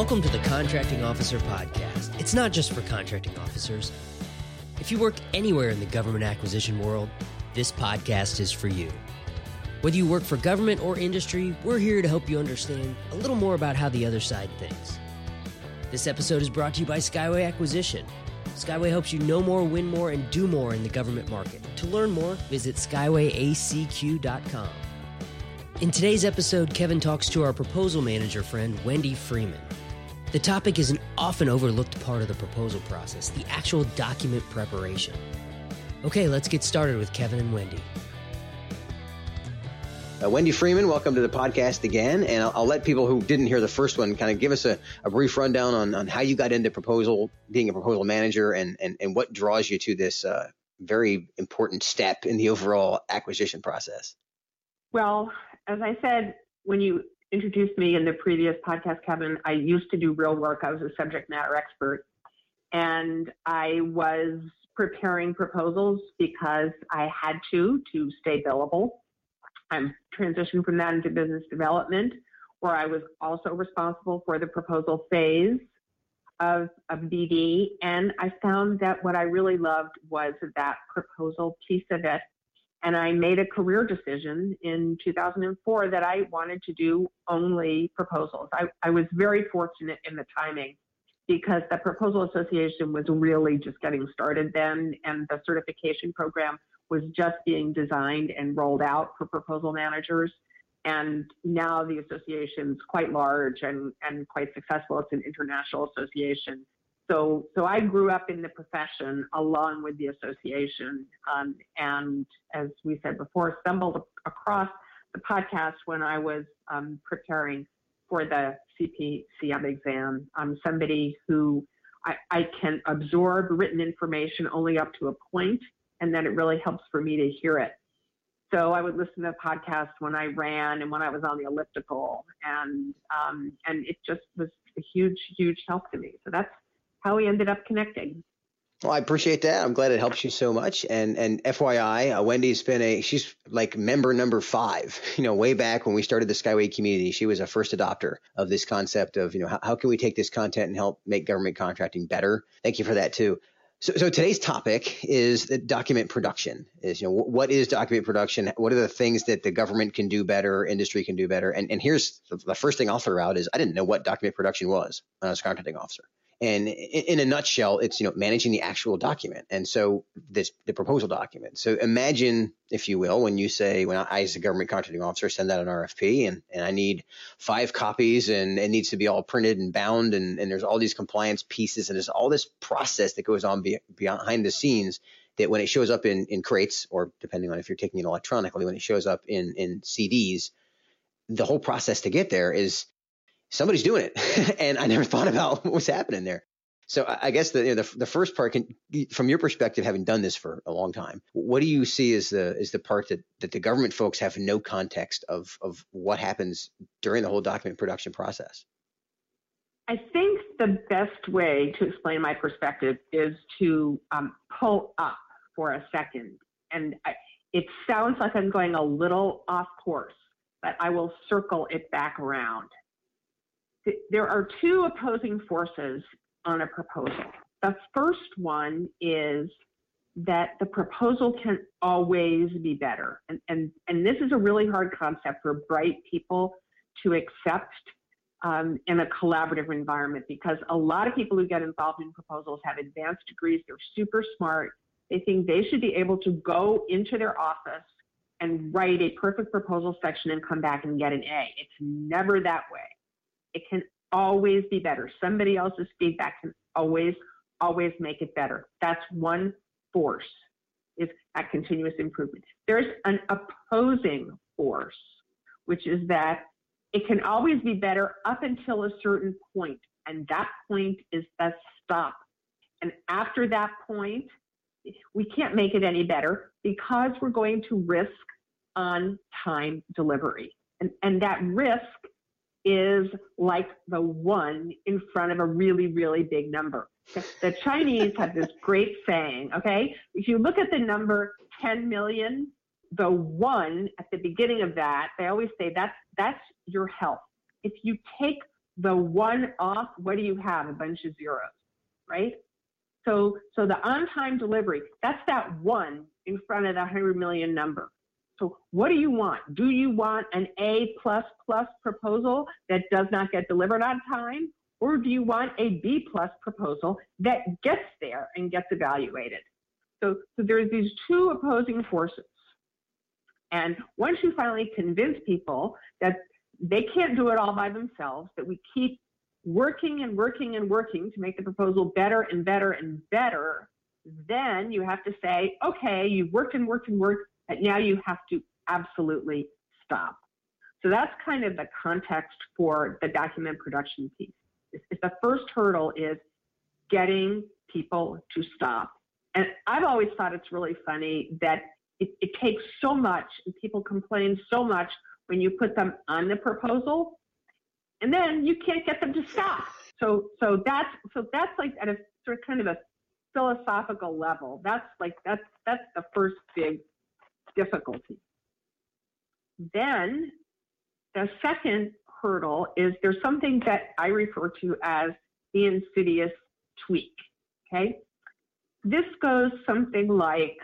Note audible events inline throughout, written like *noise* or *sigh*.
Welcome to the Contracting Officer Podcast. It's not just for contracting officers. If you work anywhere in the government acquisition world, this podcast is for you. Whether you work for government or industry, we're here to help you understand a little more about how the other side thinks. This episode is brought to you by Skyway Acquisition. Skyway helps you know more, win more, and do more in the government market. To learn more, visit skywayacq.com. In today's episode, Kevin talks to our proposal manager friend, Wendy Freeman. The topic is an often overlooked part of the proposal process the actual document preparation. Okay, let's get started with Kevin and Wendy. Uh, Wendy Freeman, welcome to the podcast again. And I'll, I'll, let people who didn't hear the first one kind of give us a, a brief rundown on, on, how you got into proposal, being a proposal manager, and, and, and what draws you to this uh, very important step in the overall acquisition process. Well, as I said, when you introduced me in the previous podcast, Kevin, I used to do real work. I was a subject matter expert. And I was preparing proposals because I had to to stay billable I'm transitioned from that into business development, where I was also responsible for the proposal phase of, of BD. And I found that what I really loved was that proposal piece of it. And I made a career decision in 2004 that I wanted to do only proposals. I, I was very fortunate in the timing because the Proposal Association was really just getting started then, and the certification program was just being designed and rolled out for proposal managers. And now the association's quite large and, and quite successful. It's an international association. So, so I grew up in the profession along with the association. Um, and as we said before, stumbled across the podcast when I was um, preparing for the CPCM exam. I'm somebody who I, I can absorb written information only up to a point and then it really helps for me to hear it. So I would listen to the podcast when I ran and when I was on the elliptical, and um, and it just was a huge, huge help to me. So that's how we ended up connecting. Well, I appreciate that. I'm glad it helps you so much. And and FYI, uh, Wendy's been a she's like member number five. *laughs* You know, way back when we started the Skyway community, she was a first adopter of this concept of you know how, how can we take this content and help make government contracting better. Thank you for that too. So, so today's topic is the document production. Is you know what is document production? What are the things that the government can do better, industry can do better? And and here's the first thing I'll throw out is I didn't know what document production was when I was a contracting officer. And in a nutshell, it's you know managing the actual document, and so this the proposal document. So imagine, if you will, when you say, when I as a government contracting officer send out an RFP, and, and I need five copies, and it needs to be all printed and bound, and, and there's all these compliance pieces, and there's all this process that goes on be, behind the scenes that when it shows up in in crates, or depending on if you're taking it electronically, when it shows up in in CDs, the whole process to get there is somebody's doing it. *laughs* and I never thought about *laughs* what was happening there. So I guess the, you know, the, the first part can, from your perspective, having done this for a long time, what do you see as the is the part that, that the government folks have no context of of what happens during the whole document production process? I think the best way to explain my perspective is to um, pull up for a second, and I, it sounds like I'm going a little off course, but I will circle it back around there are two opposing forces on a proposal. The first one is that the proposal can always be better. And, and, and this is a really hard concept for bright people to accept um, in a collaborative environment because a lot of people who get involved in proposals have advanced degrees, they're super smart. They think they should be able to go into their office and write a perfect proposal section and come back and get an A. It's never that way. It can always be better. Somebody else's feedback can always, always make it better. That's one force is that continuous improvement. There's an opposing force, which is that it can always be better up until a certain point, and that point is the stop. And after that point, we can't make it any better because we're going to risk on time delivery. And, and that risk is like the one in front of a really, really big number. The Chinese have this great saying, okay? If you look at the number 10 million, the one at the beginning of that, they always say that's, that's your health. If you take the one off, what do you have? A bunch of zeros, right? So, so the on-time delivery, that's that one in front of the 100 million number. So what do you want? Do you want an A plus plus proposal that does not get delivered on time? Or do you want a B plus proposal that gets there and gets evaluated? So, so there's these two opposing forces. And once you finally convince people that they can't do it all by themselves, that we keep working and working and working to make the proposal better and better and better, then you have to say, okay, you've worked and worked and worked, now you have to absolutely stop. So that's kind of the context for the document production piece. The first hurdle is getting people to stop. And I've always thought it's really funny that it, it takes so much and people complain so much when you put them on the proposal and then you can't get them to stop. So so that's so that's like at a sort of kind of a philosophical level. That's like that's that's the first big difficulty. Then the second hurdle is there's something that I refer to as the insidious tweak. Okay. This goes something like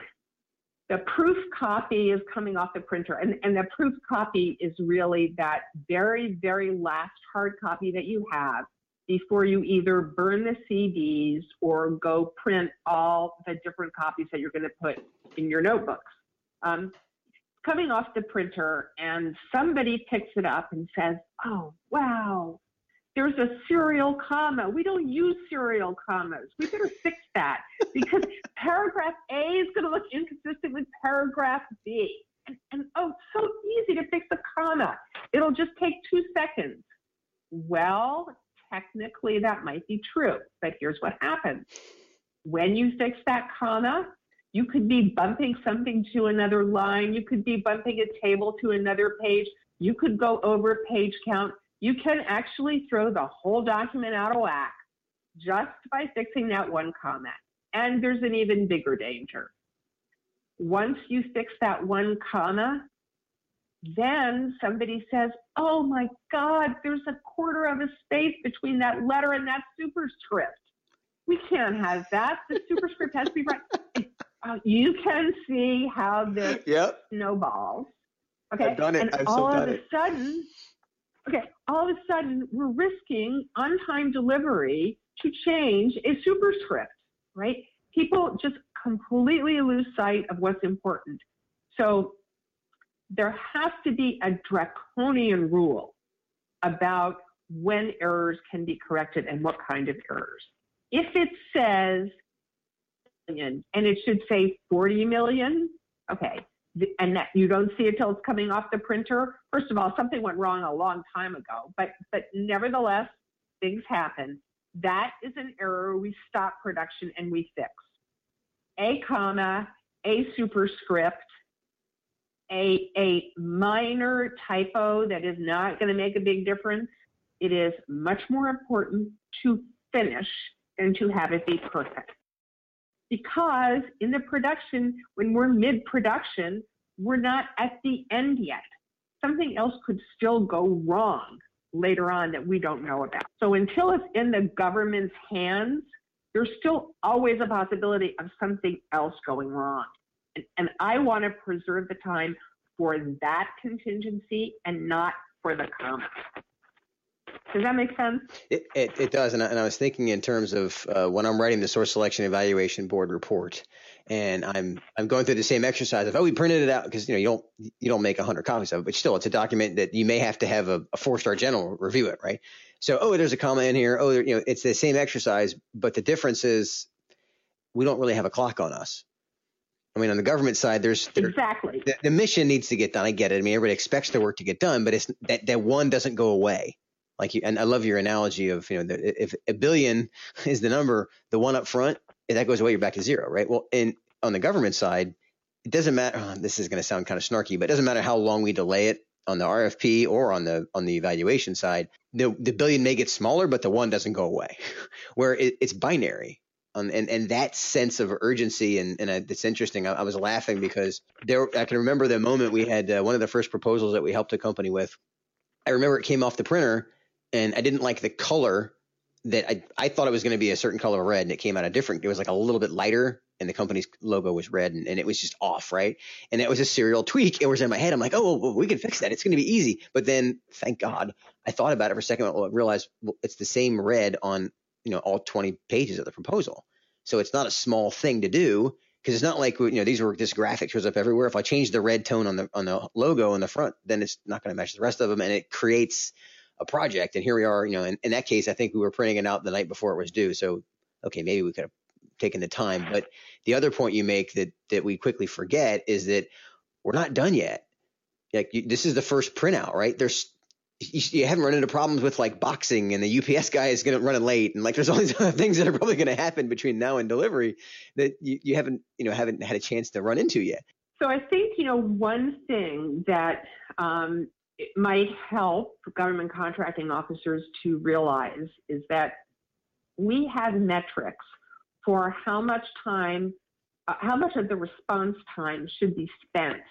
the proof copy is coming off the printer and, and the proof copy is really that very very last hard copy that you have before you either burn the cds or go print all the different copies that you're going to put in your notebooks um, coming off the printer and somebody picks it up and says oh wow there's a serial comma. We don't use serial commas. We better fix that because *laughs* paragraph A is going to look inconsistent with paragraph B. And, and oh, so easy to fix a comma. It'll just take two seconds. Well, technically that might be true, but here's what happens. When you fix that comma, you could be bumping something to another line. You could be bumping a table to another page. You could go over page count you can actually throw the whole document out of whack just by fixing that one comment. And there's an even bigger danger. Once you fix that one comma, then somebody says, Oh my God, there's a quarter of a space between that letter and that superscript. We can't have that. The superscript has to be right. Uh, you can see how this *laughs* yep. snowballs. Okay. I've done it. And I've all of a sudden, okay, all of a sudden we're risking on time delivery to change a superscript, right? People just completely lose sight of what's important. So there has to be a draconian rule about when errors can be corrected and what kind of errors. If it says, and it should say 40 million, okay, and that you don't see it till it's coming off the printer. First of all, something went wrong a long time ago, but but nevertheless, things happen. That is an error we stop production and we fix. A comma, a superscript, a a minor typo that is not going to make a big difference. It is much more important to finish than to have it be perfect because in the production, when we're mid production, we're not at the end yet. Something else could still go wrong later on that we don't know about. So until it's in the government's hands, there's still always a possibility of something else going wrong. And, and I want to preserve the time for that contingency and not for the comma. Does that make sense? It, it, it does. And I, and I, was thinking in terms of uh, when I'm writing the source selection evaluation board report and I'm, I'm going through the same exercise of, oh, we printed it out because, you know, you don't, you don't make a hundred copies of it, but still it's a document that you may have to have a, a four star general review it. Right. So, oh, there's a comma in here. Oh, there, you know, it's the same exercise, but the difference is we don't really have a clock on us. I mean, on the government side, there's there, exactly the, the, mission needs to get done. I get it. I mean, everybody expects the work to get done, but it's that that one doesn't go away like you, and I love your analogy of, you know, the, if a billion *laughs* is the number, the one up front, if that goes away, you're back to zero, right? Well, in on the government side, it doesn't matter. Oh, this is going to sound kind of snarky, but it doesn't matter how long we delay it on the RFP or on the on the evaluation side. The the billion may get smaller, but the one doesn't go away, *laughs* where it, it's binary. Um, and and that sense of urgency and and it's interesting. I, I, was laughing because there I can remember the moment we had uh, one of the first proposals that we helped a company with. I remember it came off the printer and I didn't like the color that I, I thought it was going to be a certain color of red and it came out a different it was like a little bit lighter and the company's logo was red and, and it was just off right? And it was a serial tweak. It was in my head. I'm like oh well, we can fix that. It's going to be easy. But then thank god i thought about it for a second I realized well, it's the same red on you know all 20 pages of the proposal. So it's not a small thing to do because it's not like you know these were this graphic shows up everywhere. If i change the red tone on the on the logo on the front then it's not going to match the rest of them and it creates a project. And here we are, you know, in, in that case, I think we were printing it out the night before it was due. So, okay, maybe we could have taken the time. But the other point you make that, that we quickly forget is that we're not done yet. Like you, this is the first printout, right? There's, you, you, haven't run into problems with like boxing and the UPS guy is going to run it late and like there's all these other *laughs* things that are probably going to happen between now and delivery that you, you haven't you know haven't had a chance to run into yet. So I think you know one thing that um, it might help government contracting officers to realize is that we have metrics for how much time, uh, how much of the response time should be spent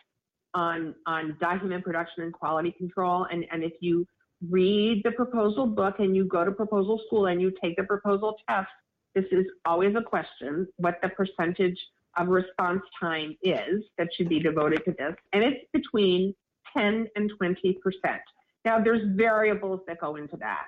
on, on document production and quality control. And, and if you read the proposal book and you go to proposal school and you take the proposal test, this is always a question what the percentage of response time is that should be devoted to this. And it's between 10 and 20%. Now, there's variables that go into that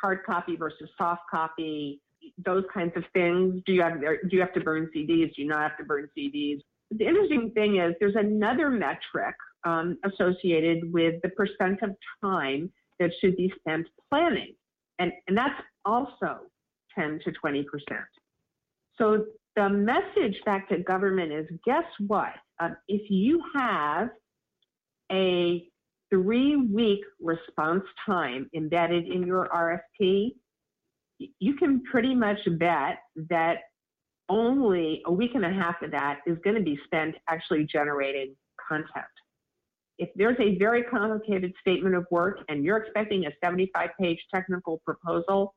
hard copy versus soft copy, those kinds of things. Do you have, do you have to burn CDs? Do you not have to burn CDs? The interesting thing is there's another metric um, associated with the percent of time that should be spent planning. And, and that's also 10 to 20%. So the message back to government is guess what? Uh, if you have a three week response time embedded in your RFP, you can pretty much bet that only a week and a half of that is going to be spent actually generating content. If there's a very complicated statement of work and you're expecting a 75 page technical proposal,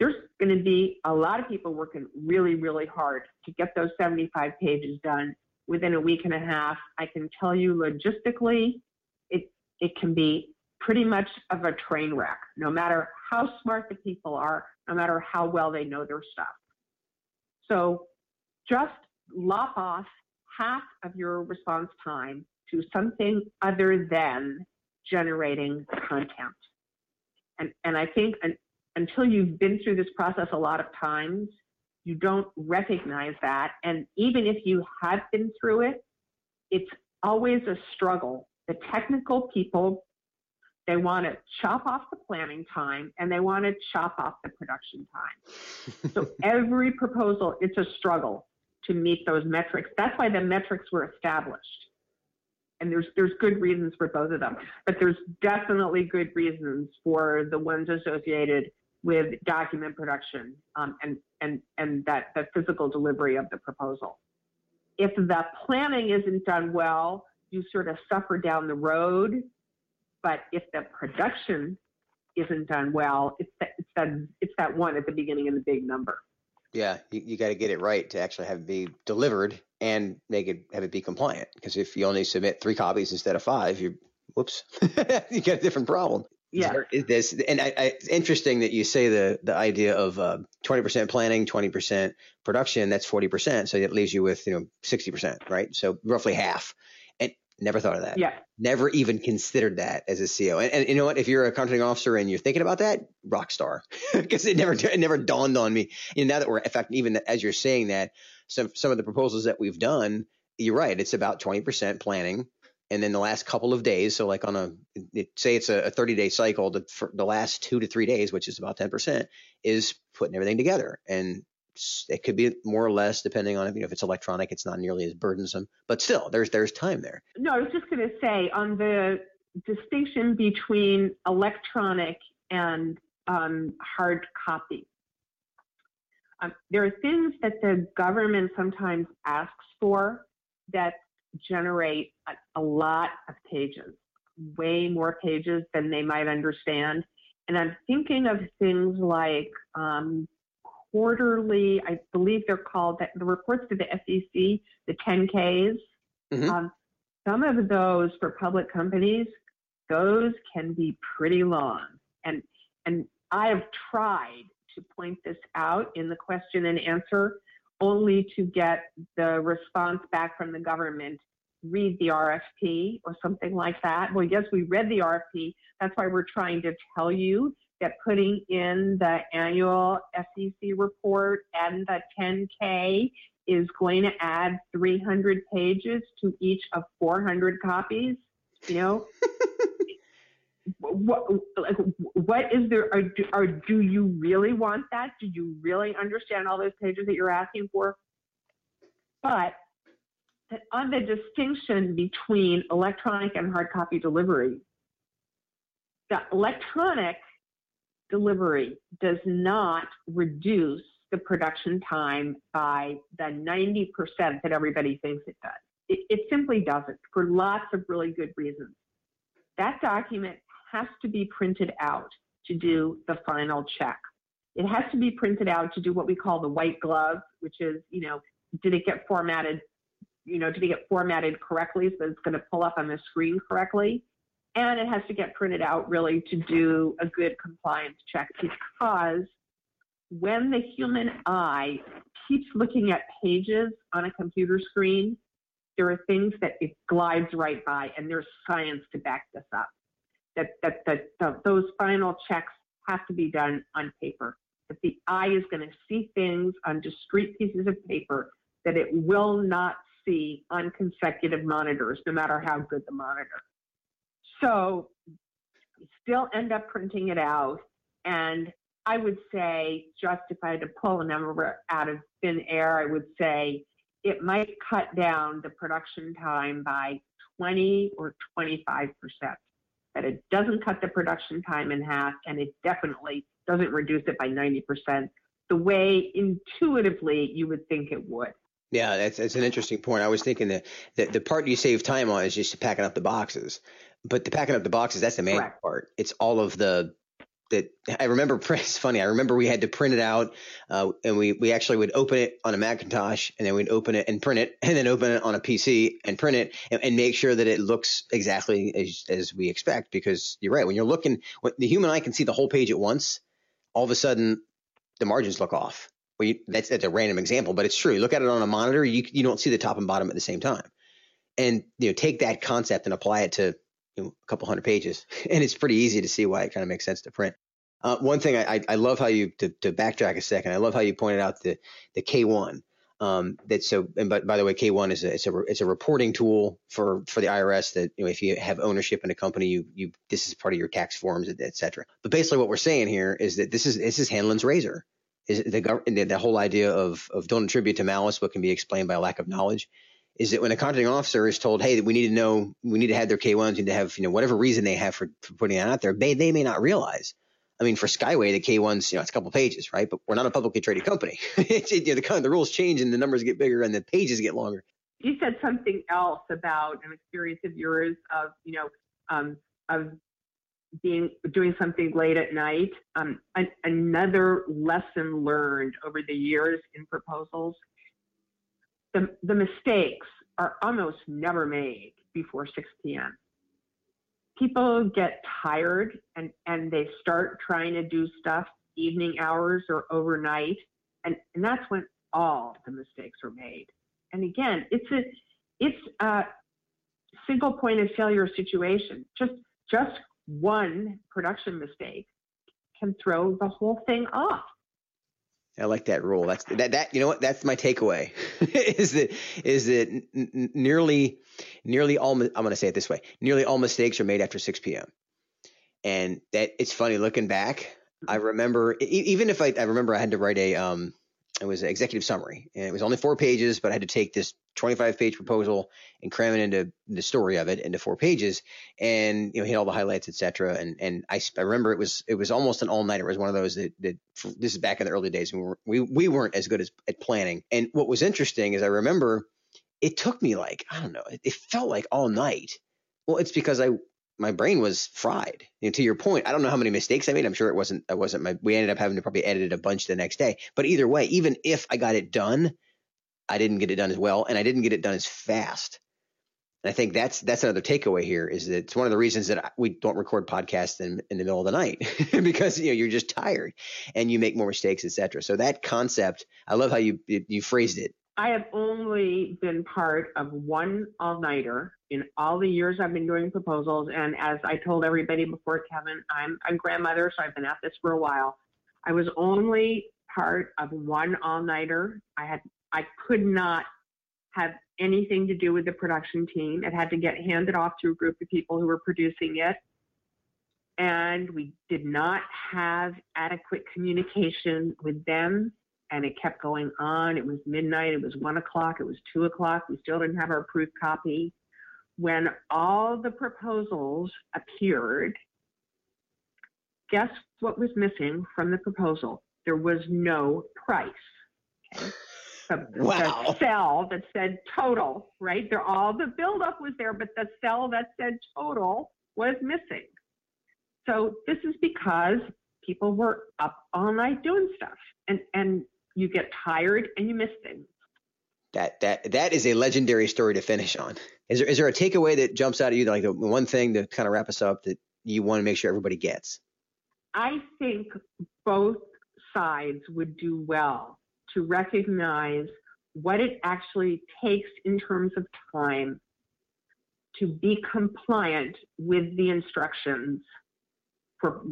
there's going to be a lot of people working really, really hard to get those 75 pages done within a week and a half. I can tell you logistically, it, it can be pretty much of a train wreck, no matter how smart the people are, no matter how well they know their stuff. So just lop off half of your response time to something other than generating content. And, and I think an, until you've been through this process a lot of times, you don't recognize that. And even if you have been through it, it's always a struggle. The technical people, they want to chop off the planning time and they want to chop off the production time. so *laughs* every proposal, it's a struggle to meet those metrics. That's why the metrics were established. And there's there's good reasons for both of them, but there's definitely good reasons for the ones associated with document production um, and, and, and that, the physical delivery of the proposal. If the planning isn't done well, you sort of suffer down the road. But if the production isn't done well, it's that, it's that, it's that one at the beginning of the big number. Yeah, you, you got to get it right to actually have it be delivered and make it have it be compliant. Because if you only submit three copies instead of five, *laughs* you whoops, you get a different problem yeah. this? And I, I, it's interesting that you say the the idea of uh, 20% planning 20% production that's 40% so that leaves you with you know 60% right? So roughly half. And never thought of that. Yeah. Never even considered that as a ceo and, and you know what? If you're a contracting officer and you're thinking about that rock star. *laughs* Because it never it never dawned on me. You know now that we're in fact even as you're saying that some some of the proposals that we've done you're right it's about 20% planning and then the last couple of days so like on a it, say it's a, 30 day cycle the, the last two to three days which is about 10% is putting everything together. And it could be more or less depending on you know if it's electronic it's not nearly as burdensome but still there's there's time there. No i was just going to say on the distinction between electronic and um, hard copy um, there are things that the government sometimes asks for that generate a, a lot of pages, way more pages than they might understand. And I'm thinking of things like um, quarterly, I believe they're called the reports to the SEC, the 10Ks. Mm-hmm. Um, some of those for public companies, those can be pretty long. And and I have tried to point this out in the question and answer only to get the response back from the government read the RFP or something like that. Well, yes, we read the RFP. That's why we're trying to tell you that putting in the annual SEC report and the 10K is going to add 300 pages to each of 400 copies. You know, *laughs* what, like, what is there? Or do, do you really want that? Do you really understand all those pages that you're asking for? But on the distinction between electronic and hard copy delivery, the electronic delivery does not reduce the production time by the 90% that everybody thinks it does. It, it, simply doesn't for lots of really good reasons. That document has to be printed out to do the final check. It has to be printed out to do what we call the white glove, which is, you know, did it get formatted, you know, did it get formatted correctly so it's going to pull up on the screen correctly? And it has to get printed out really to do a good compliance check because when the human eye keeps looking at pages on a computer screen, there are things that it glides right by, and there's science to back this up. That, that, that, that those final checks have to be done on paper. That the eye is going to see things on discrete pieces of paper that it will not see on consecutive monitors, no matter how good the monitor. So we still end up printing it out. And I would say, just if I had to pull a number out of thin air, I would say it might cut down the production time by 20 or 25 percent. That it doesn't cut the production time in half, and it definitely doesn't reduce it by 90 percent the way intuitively you would think it would. Yeah, that's, that's an interesting point. I was thinking that the, the part you save time on is just packing up the boxes. But the packing up the boxes, that's the main Correct. part. It's all of the that I remember. *laughs* It's funny. I remember we had to print it out, uh, and we we actually would open it on a Macintosh, and then we'd open it and print it, and then open it on a PC and print it, and, and make sure that it looks exactly as as we expect. Because you're right. When you're looking, when the human eye can see the whole page at once, all of a sudden the margins look off. Well, you, that's that's a random example, but it's true. You look at it on a monitor, you you don't see the top and bottom at the same time, and you know take that concept and apply it to you know, a couple hundred pages, *laughs* and it's pretty easy to see why it kind of makes sense to print. Uh, one thing I, I love how you to, to backtrack a second. I love how you pointed out the the K1. Um, that so and but by the way, K1 is a it's a it's a reporting tool for for the IRS that you know if you have ownership in a company, you you this is part of your tax forms, et cetera. But basically, what we're saying here is that this is this is Hanlon's razor. Is the the, the whole idea of of don't attribute to malice what can be explained by a lack of knowledge is that when a contracting officer is told, hey, we need to know, we need to have their K1s, need to have, you know, whatever reason they have for, for putting it out there, they, they may not realize. I mean, for Skyway, the K1s, you know, it's a couple pages, right? But we're not a publicly traded company. *laughs* it, you know, the, the rules change and the numbers get bigger and the pages get longer. You said something else about an experience of yours of, you know, um, of being doing something late at night. Um, an, another lesson learned over the years in proposals the, the mistakes are almost never made before 6 p.m. People get tired and, and they start trying to do stuff evening hours or overnight. And, and that's when all the mistakes are made. And again, it's a, it's a single point of failure situation. Just, just one production mistake can throw the whole thing off. I like that rule. That's that that you know what that's my takeaway *laughs* is that is that n- nearly nearly all I'm going to say it this way nearly all mistakes are made after 6 p.m. And that it's funny looking back. I remember even if I I remember I had to write a um it was an executive summary. And it was only four pages, but I had to take this 25 page proposal and cram it into the story of it into four pages. And you know hit all the highlights etc and and I, I remember it was it was almost an all nighter it was one of those that, that this is back in the early days we, were, we we weren't as good as at planning. And what was interesting is I remember it took me like I don't know it, it felt like all night. Well it's because I my brain was fried. And to your point, I don't know how many mistakes I made. I'm sure it wasn't. I wasn't my. We ended up having to probably edit it a bunch the next day. But either way, even if I got it done, I didn't get it done as well, and I didn't get it done as fast. And I think that's that's another takeaway here is that it's one of the reasons that we don't record podcasts in, in the middle of the night *laughs* because you know you're just tired and you make more mistakes, etc. So that concept, I love how you you phrased it. I have only been part of one all nighter in all the years I've been doing proposals. And as I told everybody before, Kevin, I'm a grandmother, so I've been at this for a while. I was only part of one all nighter. I had I could not have anything to do with the production team. It had to get handed off to a group of people who were producing it. And we did not have adequate communication with them. And it kept going on. It was midnight. It was one o'clock. It was two o'clock. We still didn't have our proof copy. When all the proposals appeared, guess what was missing from the proposal? There was no price. Okay? the, wow. the cell that said total, right? There, all the buildup was there, but the cell that said total was missing. So this is because people were up all night doing stuff, and and you get tired and you miss things. That that that is a legendary story to finish on. Is there is there a takeaway that jumps out at you, like the one thing to kind of wrap us up that you want to make sure everybody gets? I think both sides would do well to recognize what it actually takes in terms of time to be compliant with the instructions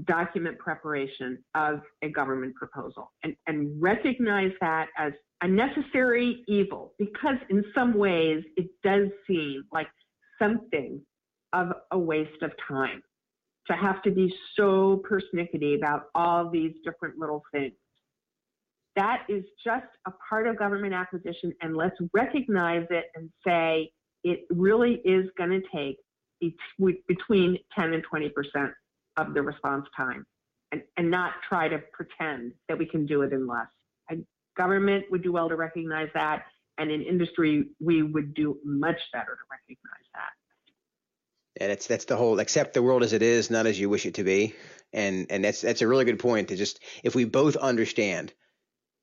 document preparation of a government proposal and, and recognize that as a necessary evil because in some ways it does seem like something of a waste of time to have to be so persnickety about all these different little things. That is just a part of government acquisition, and let's recognize it and say it really is going to take between 10 and 20 percent of the response time, and, and not try to pretend that we can do it in less. And government would do well to recognize that, and in industry, we would do much better to recognize that. And it's that's the whole accept the world as it is, not as you wish it to be. And and that's that's a really good point to just if we both understand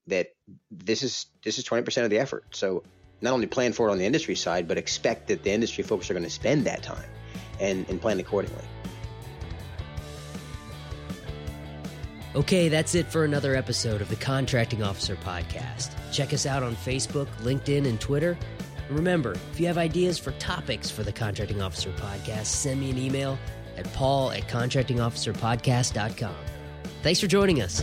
that this is this is 20% of the effort. So not only plan for it on the industry side, but expect that the industry folks are going to spend that time and, and plan accordingly. Okay, that's it for another episode of the Contracting Officer Podcast. Check us out on Facebook, LinkedIn, and Twitter. And remember, if you have ideas for topics for the Contracting Officer Podcast, send me an email at paul at contractingofficerpodcast.com. Thanks for joining us.